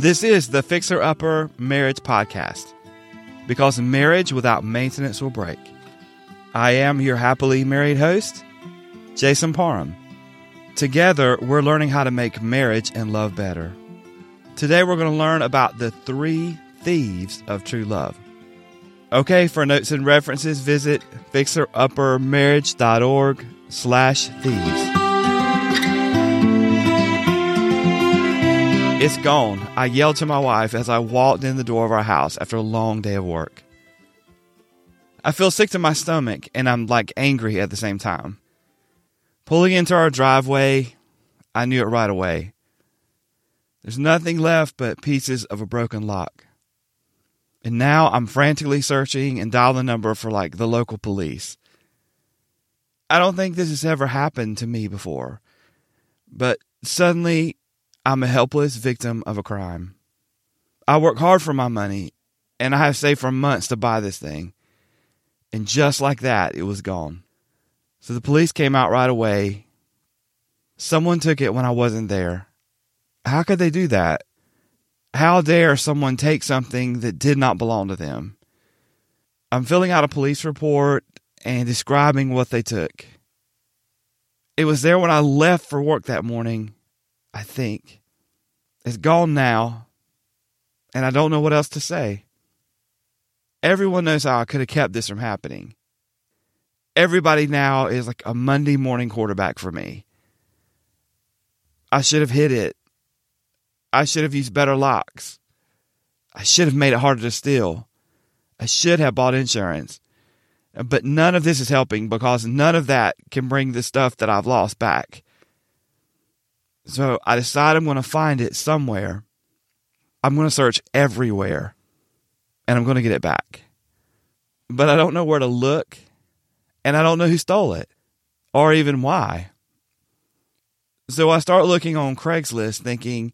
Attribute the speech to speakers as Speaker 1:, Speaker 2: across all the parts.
Speaker 1: This is the Fixer Upper Marriage Podcast because marriage without maintenance will break. I am your happily married host, Jason Parham. Together, we're learning how to make marriage and love better. Today, we're going to learn about the three thieves of true love. Okay, for notes and references, visit fixeruppermarriage.org slash thieves. It's gone. I yelled to my wife as I walked in the door of our house after a long day of work. I feel sick to my stomach and I'm like angry at the same time. Pulling into our driveway, I knew it right away. There's nothing left but pieces of a broken lock. And now I'm frantically searching and dial the number for like the local police. I don't think this has ever happened to me before, but suddenly I'm a helpless victim of a crime. I work hard for my money, and I have saved for months to buy this thing. And just like that, it was gone. So the police came out right away. Someone took it when I wasn't there. How could they do that? How dare someone take something that did not belong to them? I'm filling out a police report and describing what they took. It was there when I left for work that morning, I think. It's gone now, and I don't know what else to say. Everyone knows how I could have kept this from happening. Everybody now is like a Monday morning quarterback for me. I should have hit it. I should have used better locks. I should have made it harder to steal. I should have bought insurance. But none of this is helping because none of that can bring the stuff that I've lost back. So I decide I'm going to find it somewhere. I'm going to search everywhere and I'm going to get it back. But I don't know where to look and I don't know who stole it or even why. So I start looking on Craigslist thinking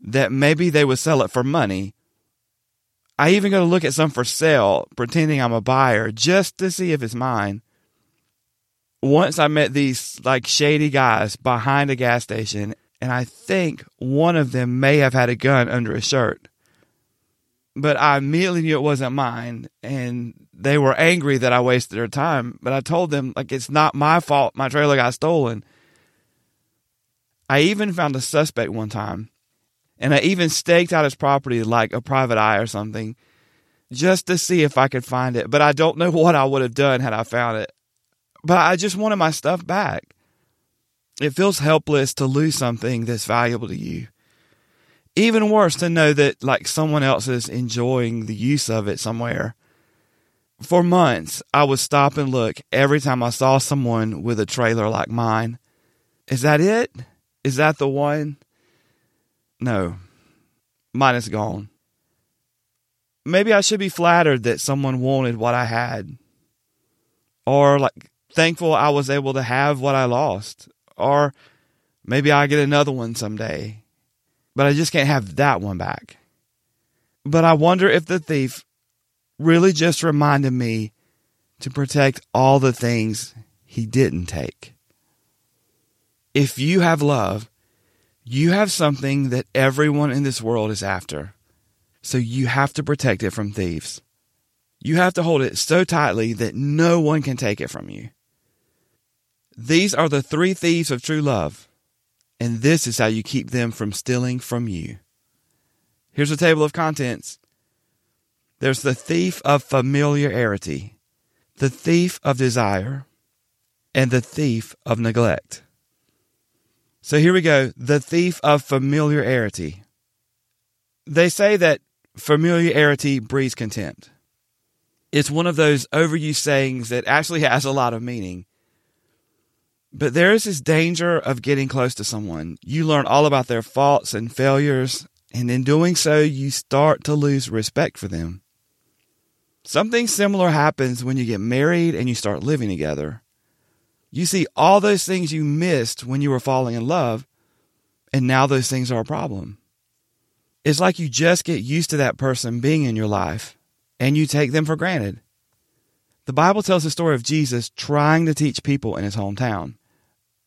Speaker 1: that maybe they would sell it for money I even go to look at some for sale, pretending I'm a buyer just to see if it's mine. Once I met these like shady guys behind a gas station, and I think one of them may have had a gun under his shirt. But I immediately knew it wasn't mine, and they were angry that I wasted their time. But I told them, like, it's not my fault my trailer got stolen. I even found a suspect one time and I even staked out his property like a private eye or something just to see if I could find it. But I don't know what I would have done had I found it. But I just wanted my stuff back. It feels helpless to lose something that's valuable to you. Even worse to know that like someone else is enjoying the use of it somewhere. For months, I would stop and look every time I saw someone with a trailer like mine. Is that it? Is that the one? No, mine is gone. Maybe I should be flattered that someone wanted what I had. Or like thankful I was able to have what I lost. Or maybe I get another one someday. But I just can't have that one back. But I wonder if the thief really just reminded me to protect all the things he didn't take. If you have love, you have something that everyone in this world is after. So you have to protect it from thieves. You have to hold it so tightly that no one can take it from you. These are the three thieves of true love, and this is how you keep them from stealing from you. Here's a table of contents there's the thief of familiarity, the thief of desire, and the thief of neglect. So here we go the thief of familiarity. They say that familiarity breeds contempt. It's one of those overused sayings that actually has a lot of meaning. But there is this danger of getting close to someone. You learn all about their faults and failures, and in doing so, you start to lose respect for them. Something similar happens when you get married and you start living together. You see all those things you missed when you were falling in love, and now those things are a problem. It's like you just get used to that person being in your life and you take them for granted. The Bible tells the story of Jesus trying to teach people in his hometown.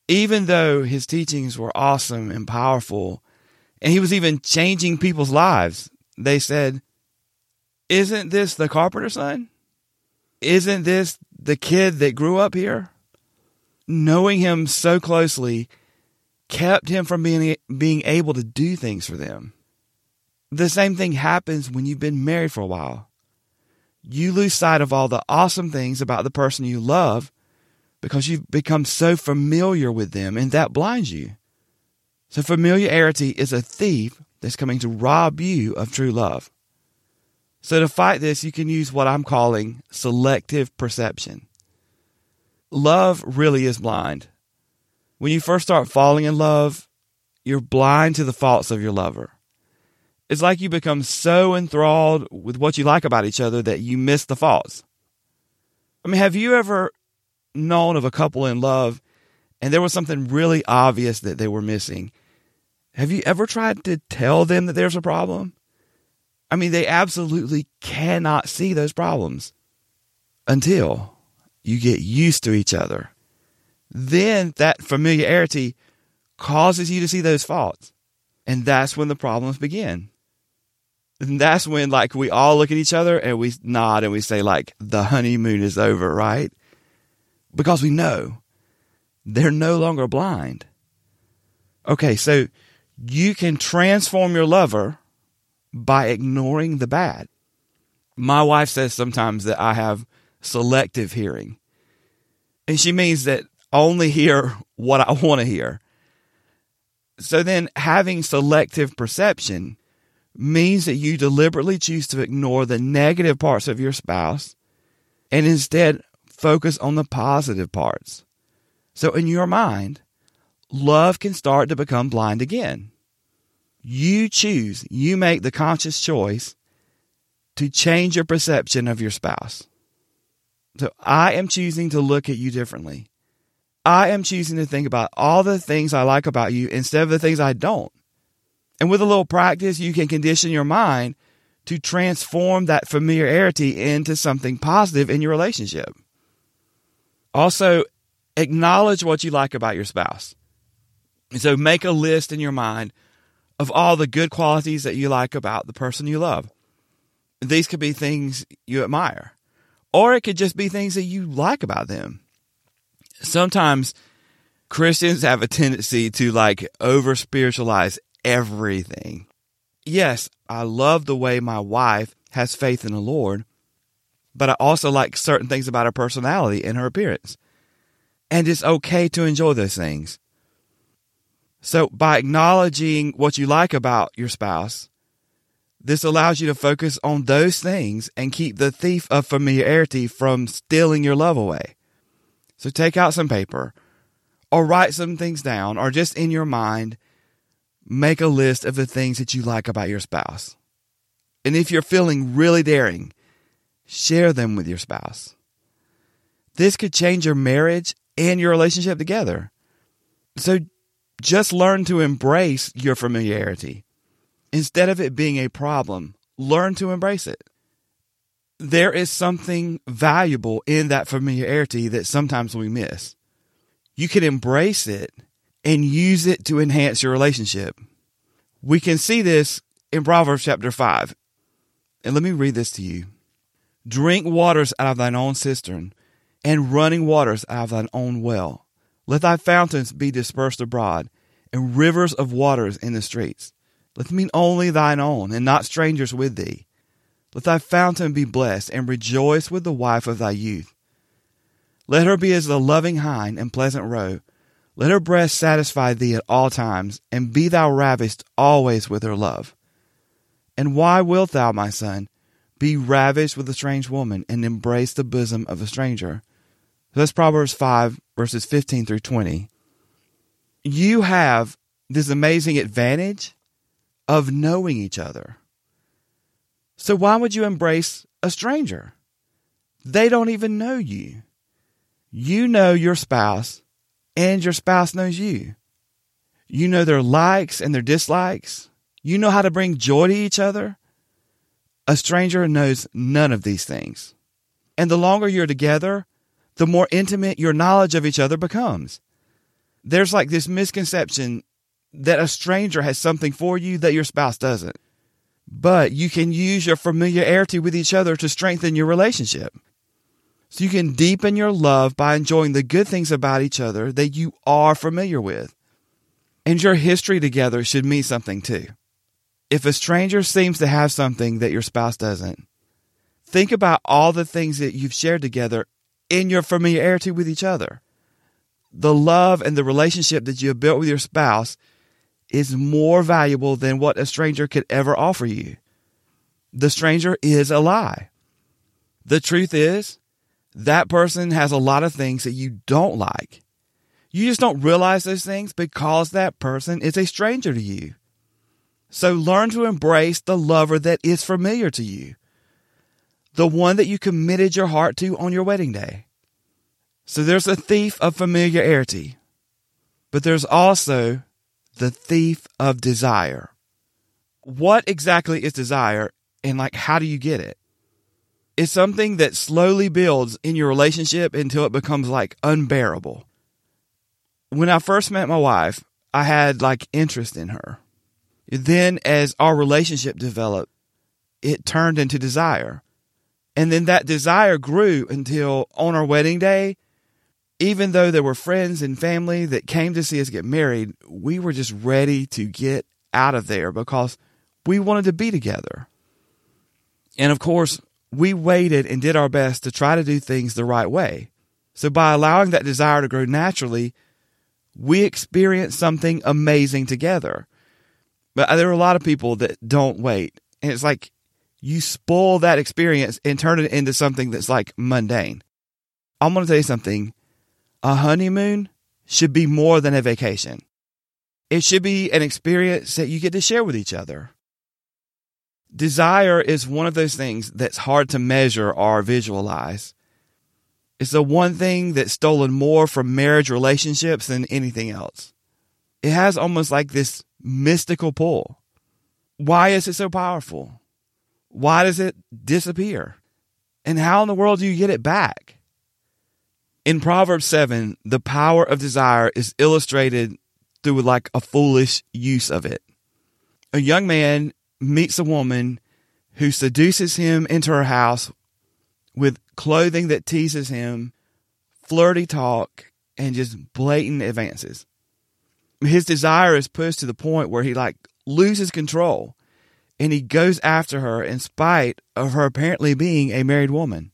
Speaker 1: Even though his teachings were awesome and powerful And he was even changing people's lives. They said, Isn't this the carpenter's son? Isn't this the kid that grew up here? Knowing him so closely kept him from being, being able to do things for them. The same thing happens when you've been married for a while. You lose sight of all the awesome things about the person you love because you've become so familiar with them and that blinds you. So, familiarity is a thief that's coming to rob you of true love. So, to fight this, you can use what I'm calling selective perception. Love really is blind. When you first start falling in love, you're blind to the faults of your lover. It's like you become so enthralled with what you like about each other that you miss the faults. I mean, have you ever known of a couple in love and there was something really obvious that they were missing? Have you ever tried to tell them that there's a problem? I mean, they absolutely cannot see those problems until you get used to each other. Then that familiarity causes you to see those faults. And that's when the problems begin. And that's when like we all look at each other and we nod and we say like the honeymoon is over, right? Because we know they're no longer blind. Okay, so you can transform your lover by ignoring the bad. My wife says sometimes that I have selective hearing. And she means that only hear what I want to hear. So then having selective perception means that you deliberately choose to ignore the negative parts of your spouse and instead focus on the positive parts. So in your mind, love can start to become blind again. You choose, you make the conscious choice to change your perception of your spouse. So I am choosing to look at you differently. I am choosing to think about all the things I like about you instead of the things I don't. And with a little practice, you can condition your mind to transform that familiarity into something positive in your relationship. Also, acknowledge what you like about your spouse. And so make a list in your mind of all the good qualities that you like about the person you love. These could be things you admire, or it could just be things that you like about them. Sometimes Christians have a tendency to like over spiritualize everything. Yes, I love the way my wife has faith in the Lord, but I also like certain things about her personality and her appearance. And it's okay to enjoy those things. So, by acknowledging what you like about your spouse, this allows you to focus on those things and keep the thief of familiarity from stealing your love away. So, take out some paper or write some things down or just in your mind, make a list of the things that you like about your spouse. And if you're feeling really daring, share them with your spouse. This could change your marriage and your relationship together. So just learn to embrace your familiarity. Instead of it being a problem, learn to embrace it. There is something valuable in that familiarity that sometimes we miss. You can embrace it and use it to enhance your relationship. We can see this in Proverbs chapter 5. And let me read this to you. Drink waters out of thine own cistern, and running waters out of thine own well. Let thy fountains be dispersed abroad, and rivers of waters in the streets. Let them be only thine own, and not strangers with thee. Let thy fountain be blessed, and rejoice with the wife of thy youth. Let her be as the loving hind and pleasant roe. Let her breast satisfy thee at all times, and be thou ravished always with her love. And why wilt thou, my son, be ravished with a strange woman, and embrace the bosom of a stranger? That's Proverbs 5, verses 15 through 20. You have this amazing advantage of knowing each other. So why would you embrace a stranger? They don't even know you. You know your spouse, and your spouse knows you. You know their likes and their dislikes. You know how to bring joy to each other. A stranger knows none of these things. And the longer you're together, the more intimate your knowledge of each other becomes. There's like this misconception that a stranger has something for you that your spouse doesn't. But you can use your familiarity with each other to strengthen your relationship. So you can deepen your love by enjoying the good things about each other that you are familiar with. And your history together should mean something too. If a stranger seems to have something that your spouse doesn't, think about all the things that you've shared together in your familiarity with each other. The love and the relationship that you have built with your spouse is more valuable than what a stranger could ever offer you. The stranger is a lie. The truth is, that person has a lot of things that you don't like. You just don't realize those things because that person is a stranger to you. So learn to embrace the lover that is familiar to you, the one that you committed your heart to on your wedding day. So there's a thief of familiarity, but there's also the thief of desire. What exactly is desire and like how do you get it? It's something that slowly builds in your relationship until it becomes like unbearable. When I first met my wife, I had like interest in her. Then as our relationship developed, it turned into desire. And then that desire grew until on our wedding day, even though there were friends and family that came to see us get married, we were just ready to get out of there because we wanted to be together. And of course, we waited and did our best to try to do things the right way. So by allowing that desire to grow naturally, we experienced something amazing together. But uh, there are a lot of people that don't wait. And it's like you spoil that experience and turn it into something that's like mundane. I'm going to tell you something a honeymoon should be more than a vacation. It should be an experience that you get to share with each other. Desire is one of those things that's hard to measure or visualize. It's the one thing that's stolen more from marriage relationships than anything else. It has almost like this mystical pull. Why is it so powerful? Why does it disappear? And how in the world do you get it back? In Proverbs 7, the power of desire is illustrated through like a foolish use of it. A young man meets a woman who seduces him into her house with clothing that teases him, flirty talk, and just blatant advances. His desire is pushed to the point where he like loses control and he goes after her in spite of her apparently being a married woman.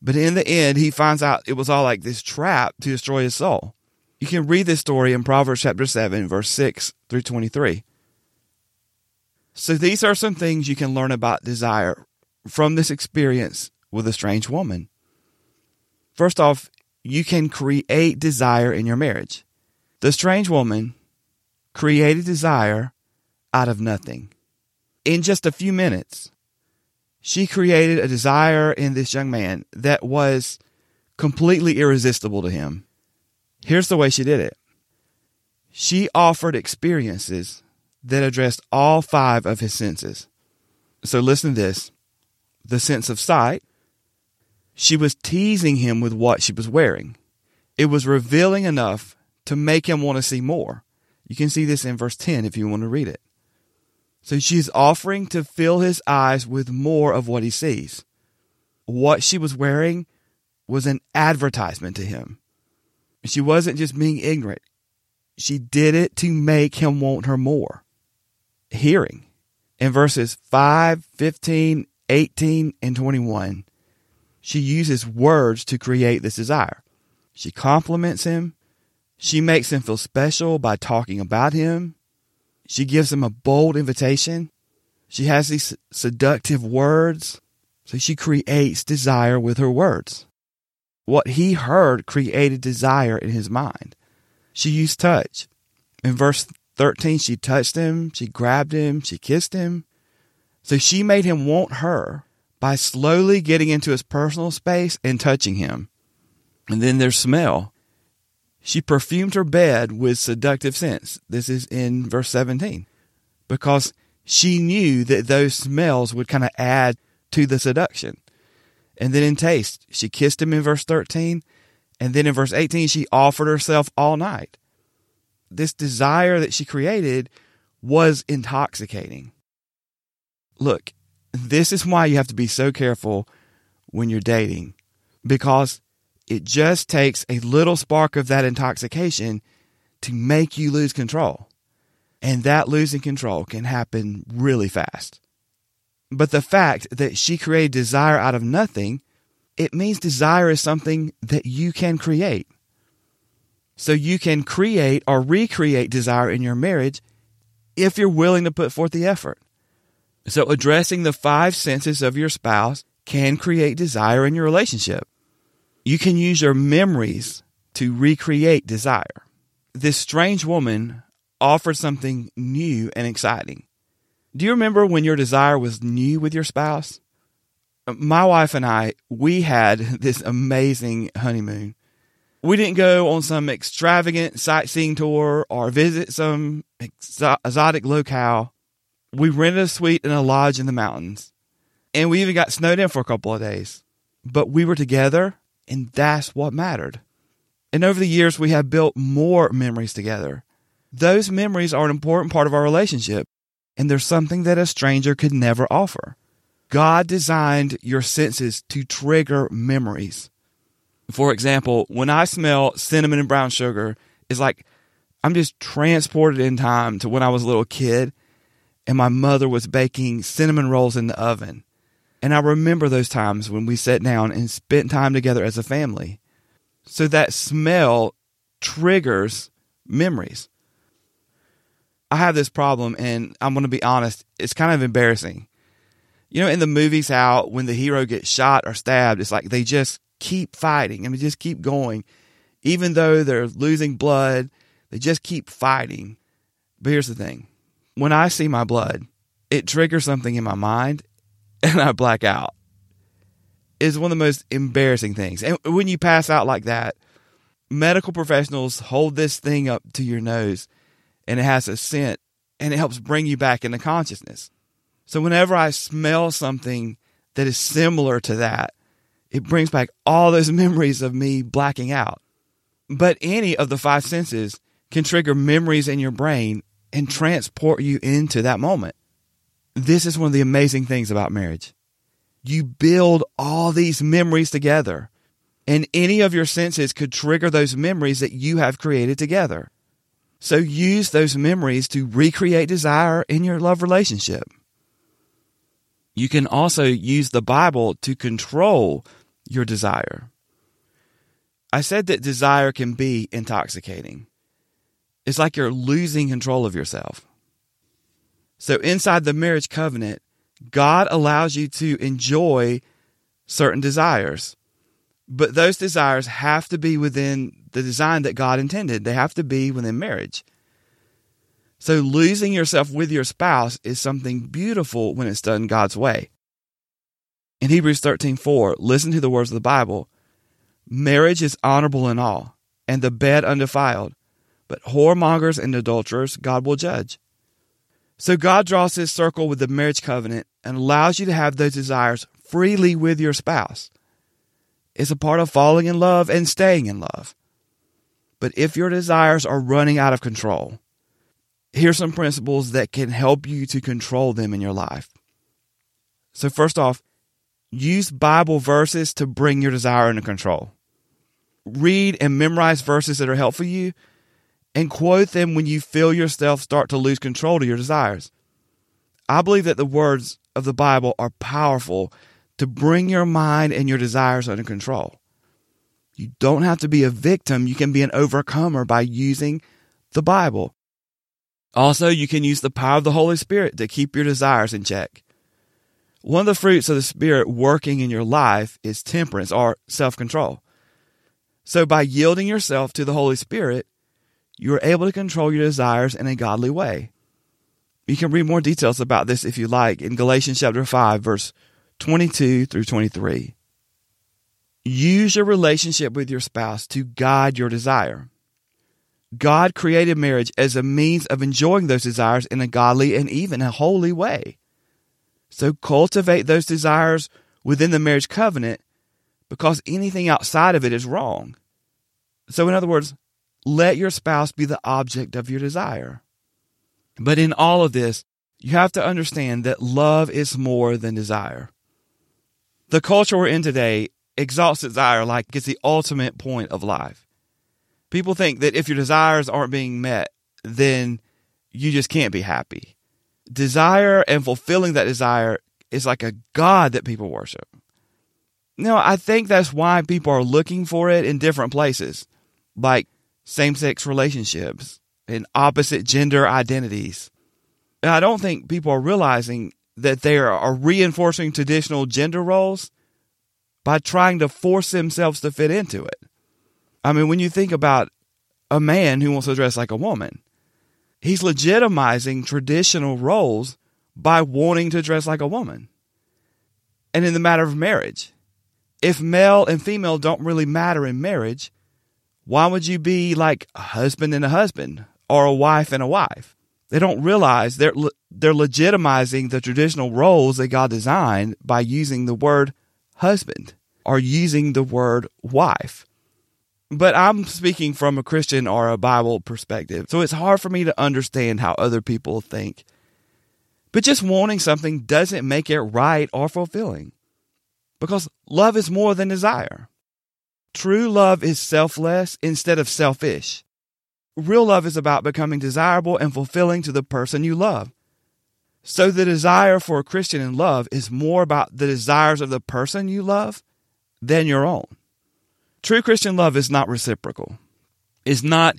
Speaker 1: But in the end, he finds out it was all like this trap to destroy his soul. You can read this story in Proverbs chapter 7, verse 6 through 23. So these are some things you can learn about desire from this experience with a strange woman. First off, you can create desire in your marriage. The strange woman created desire out of nothing. In just a few minutes, she created a desire in this young man that was completely irresistible to him. Here's the way she did it she offered experiences that addressed all five of his senses. So listen to this the sense of sight. She was teasing him with what she was wearing. It was revealing enough to make him want to see more. You can see this in verse 10 if you want to read it. So she's offering to fill his eyes with more of what he sees. What she was wearing was an advertisement to him. She wasn't just being ignorant. She did it to make him want her more. Hearing. In verses 5, 15, 18, and 21, she uses words to create this desire. She compliments him. She makes him feel special by talking about him. She gives him a bold invitation. She has these seductive words. So she creates desire with her words. What he heard created desire in his mind. She used touch. In verse 13, she touched him, she grabbed him, she kissed him. So she made him want her by slowly getting into his personal space and touching him. And then there's smell. She perfumed her bed with seductive scents. This is in verse 17. Because she knew that those smells would kind of add to the seduction. And then in taste, she kissed him in verse 13. And then in verse 18, she offered herself all night. this desire that she created was intoxicating. Look, this is why you have to be so careful when you're dating because it just takes a little spark of that intoxication to make you lose control. And that losing control can happen really fast. But the fact that she created desire out of nothing, it means desire is something that you can create. So you can create or recreate desire in your marriage if you're willing to put forth the effort. So addressing the five senses of your spouse can create desire in your relationship. You can use your memories to recreate desire. This strange woman offered something new and exciting. Do you remember when your desire was new with your spouse? My wife and I, we had this amazing honeymoon. We didn't go on some extravagant sightseeing tour or visit some exotic locale. We rented a suite in a lodge in the mountains, and we even got snowed in for a couple of days. But we were together, and that's what mattered. And over the years, we have built more memories together. Those memories are an important part of our relationship, and they're something that a stranger could never offer. God designed your senses to trigger memories. For example, when I smell cinnamon and brown sugar, it's like I'm just transported in time to when I was a little kid and my mother was baking cinnamon rolls in the oven. And I remember those times when we sat down and spent time together as a family. So that smell triggers memories. I have this problem, and I'm going to be honest, it's kind of embarrassing. You know, in the movies, how when the hero gets shot or stabbed, it's like they just keep fighting. and they just keep going. Even though they're losing blood, they just keep fighting. But here's the thing when I see my blood, it triggers something in my mind and I black out. is one of the most embarrassing things. And when you pass out like that, medical professionals hold this thing up to your nose and it has a scent and it helps bring you back into consciousness. So whenever I smell something that is similar to that, it brings back all those memories of me blacking out. But any of the five senses can trigger memories in your brain and transport you into that moment. This is one of the amazing things about marriage. You build all these memories together, and any of your senses could trigger those memories that you have created together. So use those memories to recreate desire in your love relationship. You can also use the Bible to control your desire. I said that desire can be intoxicating. It's like you're losing control of yourself. So, inside the marriage covenant, God allows you to enjoy certain desires. But those desires have to be within the design that God intended. They have to be within marriage. So losing yourself with your spouse is something beautiful when it's done God's way. In Hebrews 13:4, listen to the words of the Bible. Marriage is honorable in all, and the bed undefiled, but whoremongers and adulterers God will judge. So God draws his circle with the marriage covenant and allows you to have those desires freely with your spouse. It's a part of falling in love and staying in love. But if your desires are running out of control, here's some principles that can help you to control them in your life. So, first off, use Bible verses to bring your desire under control. Read and memorize verses that are helpful you and quote them when you feel yourself start to lose control of your desires. I believe that the words of the Bible are powerful to bring your mind and your desires under control. You don't have to be a victim, you can be an overcomer by using the Bible. Also, you can use the power of the Holy Spirit to keep your desires in check. One of the fruits of the Spirit working in your life is temperance or self control. So, by yielding yourself to the Holy Spirit, you are able to control your desires in a godly way. You can read more details about this if you like in Galatians chapter 5, verse 22 through 23. Use your relationship with your spouse to guide your desire. God created marriage as a means of enjoying those desires in a godly and even a holy way. So cultivate those desires within the marriage covenant because anything outside of it is wrong. So, in other words, let your spouse be the object of your desire. But in all of this, you have to understand that love is more than desire. The culture we're in today exalts desire like it's the ultimate point of life. People think that if your desires aren't being met, then you just can't be happy. Desire and fulfilling that desire is like a God that people worship. No, I think that's why people are looking for it in different places, like same sex relationships and opposite gender identities. And I don't think people are realizing that they are reinforcing traditional gender roles by trying to force themselves to fit into it. I mean, when you think about a man who wants to dress like a woman, he's legitimizing traditional roles by wanting to dress like a woman. And in the matter of marriage, if male and female don't really matter in marriage, why would you be like a husband and a husband or a wife and a wife? They don't realize they're they're legitimizing the traditional roles that God designed by using the word husband or using the word wife. But I'm speaking from a Christian or a Bible perspective, so it's hard for me to understand how other people think. But just wanting something doesn't make it right or fulfilling because love is more than desire. True love is selfless instead of selfish. Real love is about becoming desirable and fulfilling to the person you love. So the desire for a Christian in love is more about the desires of the person you love than your own. True Christian love is not reciprocal. It's not,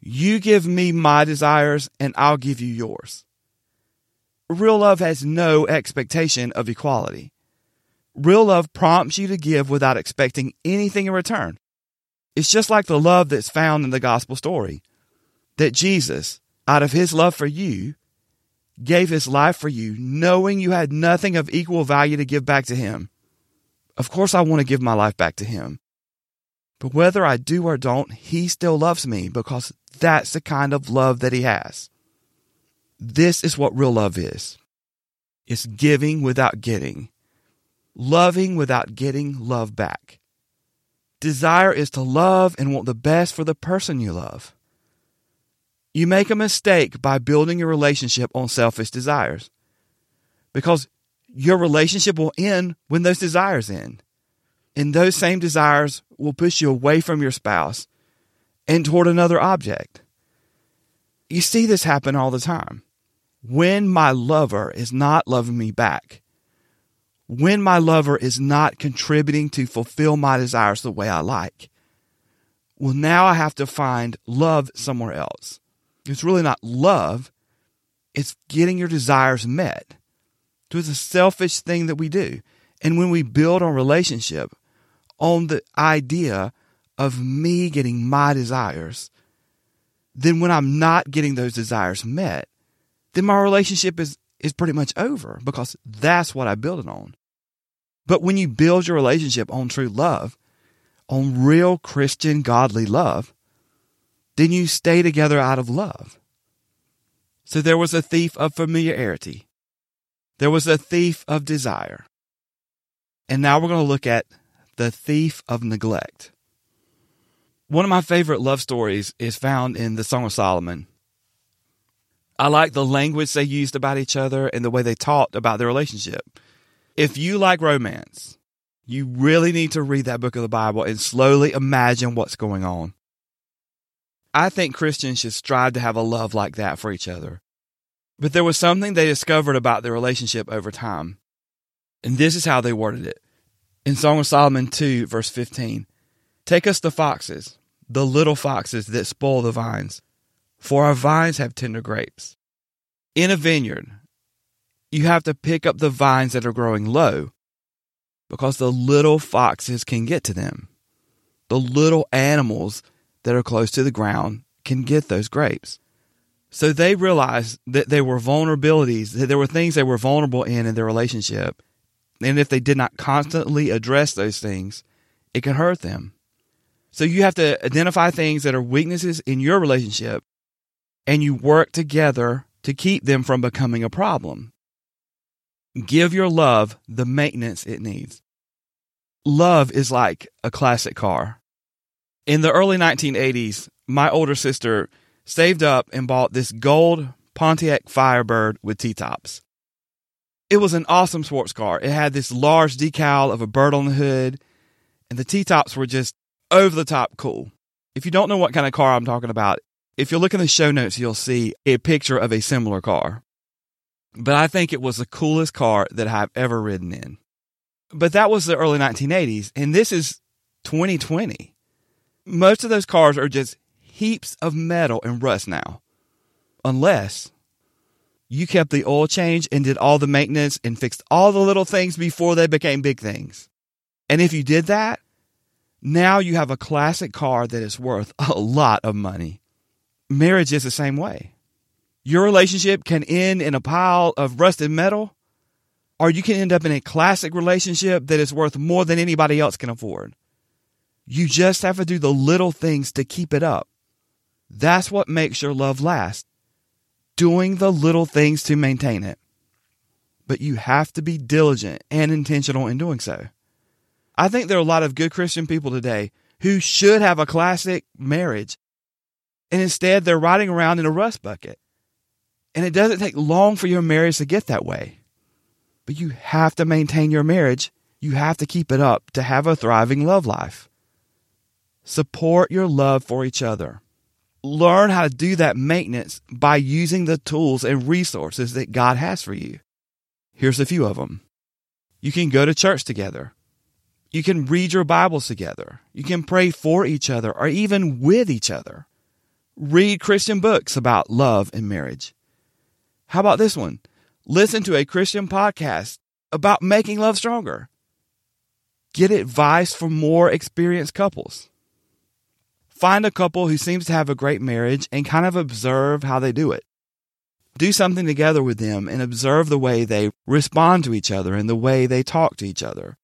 Speaker 1: you give me my desires and I'll give you yours. Real love has no expectation of equality. Real love prompts you to give without expecting anything in return. It's just like the love that's found in the gospel story that Jesus, out of his love for you, gave his life for you, knowing you had nothing of equal value to give back to him. Of course, I want to give my life back to him. But whether I do or don't, he still loves me because that's the kind of love that he has. This is what real love is it's giving without getting, loving without getting love back. Desire is to love and want the best for the person you love. You make a mistake by building your relationship on selfish desires because your relationship will end when those desires end. And those same desires will push you away from your spouse and toward another object. You see this happen all the time. When my lover is not loving me back, when my lover is not contributing to fulfill my desires the way I like, well, now I have to find love somewhere else. It's really not love, it's getting your desires met. So it's a selfish thing that we do. And when we build our relationship on the idea of me getting my desires, then when I'm not getting those desires met, then my relationship is, is pretty much over because that's what I build it on. But when you build your relationship on true love, on real Christian godly love, then you stay together out of love. So there was a thief of familiarity. There was a thief of desire. And now we're going to look at the thief of neglect. One of my favorite love stories is found in the Song of Solomon. I like the language they used about each other and the way they talked about their relationship. If you like romance, you really need to read that book of the Bible and slowly imagine what's going on. I think Christians should strive to have a love like that for each other. But there was something they discovered about their relationship over time. And this is how they worded it. In Song of Solomon 2, verse 15 Take us the foxes, the little foxes that spoil the vines, for our vines have tender grapes. In a vineyard, you have to pick up the vines that are growing low because the little foxes can get to them. The little animals that are close to the ground can get those grapes. So they realized that there were vulnerabilities, that there were things they were vulnerable in in their relationship. And if they did not constantly address those things, it could hurt them. So you have to identify things that are weaknesses in your relationship and you work together to keep them from becoming a problem. Give your love the maintenance it needs. Love is like a classic car. In the early 1980s, my older sister saved up and bought this gold Pontiac Firebird with T tops. It was an awesome sports car. It had this large decal of a bird on the hood, and the T tops were just over the top cool. If you don't know what kind of car I'm talking about, if you look in the show notes, you'll see a picture of a similar car. But I think it was the coolest car that I've ever ridden in. But that was the early 1980s, and this is 2020. Most of those cars are just heaps of metal and rust now. Unless you kept the oil change and did all the maintenance and fixed all the little things before they became big things. And if you did that, now you have a classic car that is worth a lot of money. Marriage is the same way. Your relationship can end in a pile of rusted metal, or you can end up in a classic relationship that is worth more than anybody else can afford. You just have to do the little things to keep it up. That's what makes your love last. Doing the little things to maintain it. But you have to be diligent and intentional in doing so. I think there are a lot of good Christian people today who should have a classic marriage, and instead they're riding around in a rust bucket. And it doesn't take long for your marriage to get that way. But you have to maintain your marriage. You have to keep it up to have a thriving love life. Support your love for each other. Learn how to do that maintenance by using the tools and resources that God has for you. Here's a few of them. You can go to church together. You can read your Bibles together. You can pray for each other or even with each other. Read Christian books about love and marriage. How about this one? Listen to a Christian podcast about making love stronger. Get advice from more experienced couples. Find a couple who seems to have a great marriage and kind of observe how they do it. Do something together with them and observe the way they respond to each other and the way they talk to each other.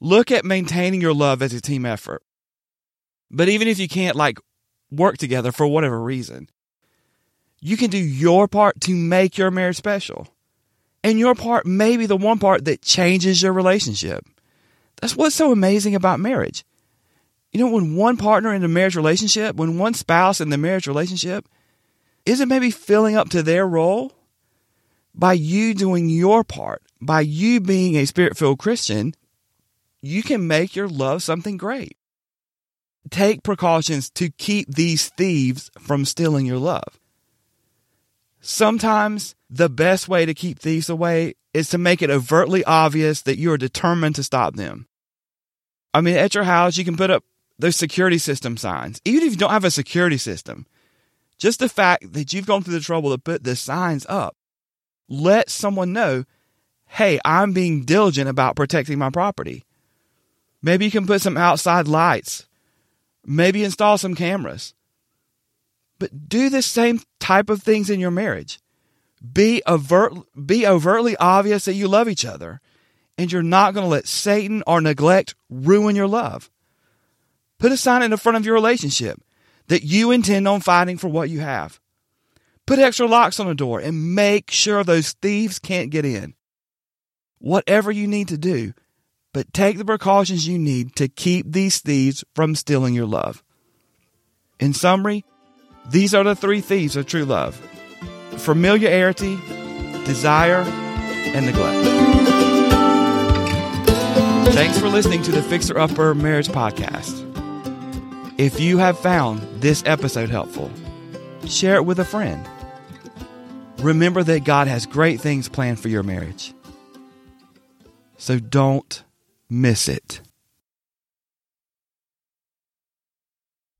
Speaker 1: Look at maintaining your love as a team effort. But even if you can't like work together for whatever reason, you can do your part to make your marriage special. And your part may be the one part that changes your relationship. That's what's so amazing about marriage. You know, when one partner in the marriage relationship, when one spouse in the marriage relationship isn't maybe filling up to their role, by you doing your part, by you being a spirit filled Christian, you can make your love something great. Take precautions to keep these thieves from stealing your love. Sometimes the best way to keep thieves away is to make it overtly obvious that you are determined to stop them. I mean, at your house, you can put up those security system signs. Even if you don't have a security system, just the fact that you've gone through the trouble to put the signs up, let someone know, hey, I'm being diligent about protecting my property. Maybe you can put some outside lights. Maybe install some cameras. But do the same type of things in your marriage. Be overt, be overtly obvious that you love each other, and you're not going to let Satan or neglect ruin your love. Put a sign in the front of your relationship that you intend on fighting for what you have. Put extra locks on the door and make sure those thieves can't get in. Whatever you need to do, but take the precautions you need to keep these thieves from stealing your love. In summary, these are the three thieves of true love familiarity, desire, and neglect. Thanks for listening to the Fixer Upper Marriage Podcast. If you have found this episode helpful, share it with a friend. Remember that God has great things planned for your marriage. So don't miss it.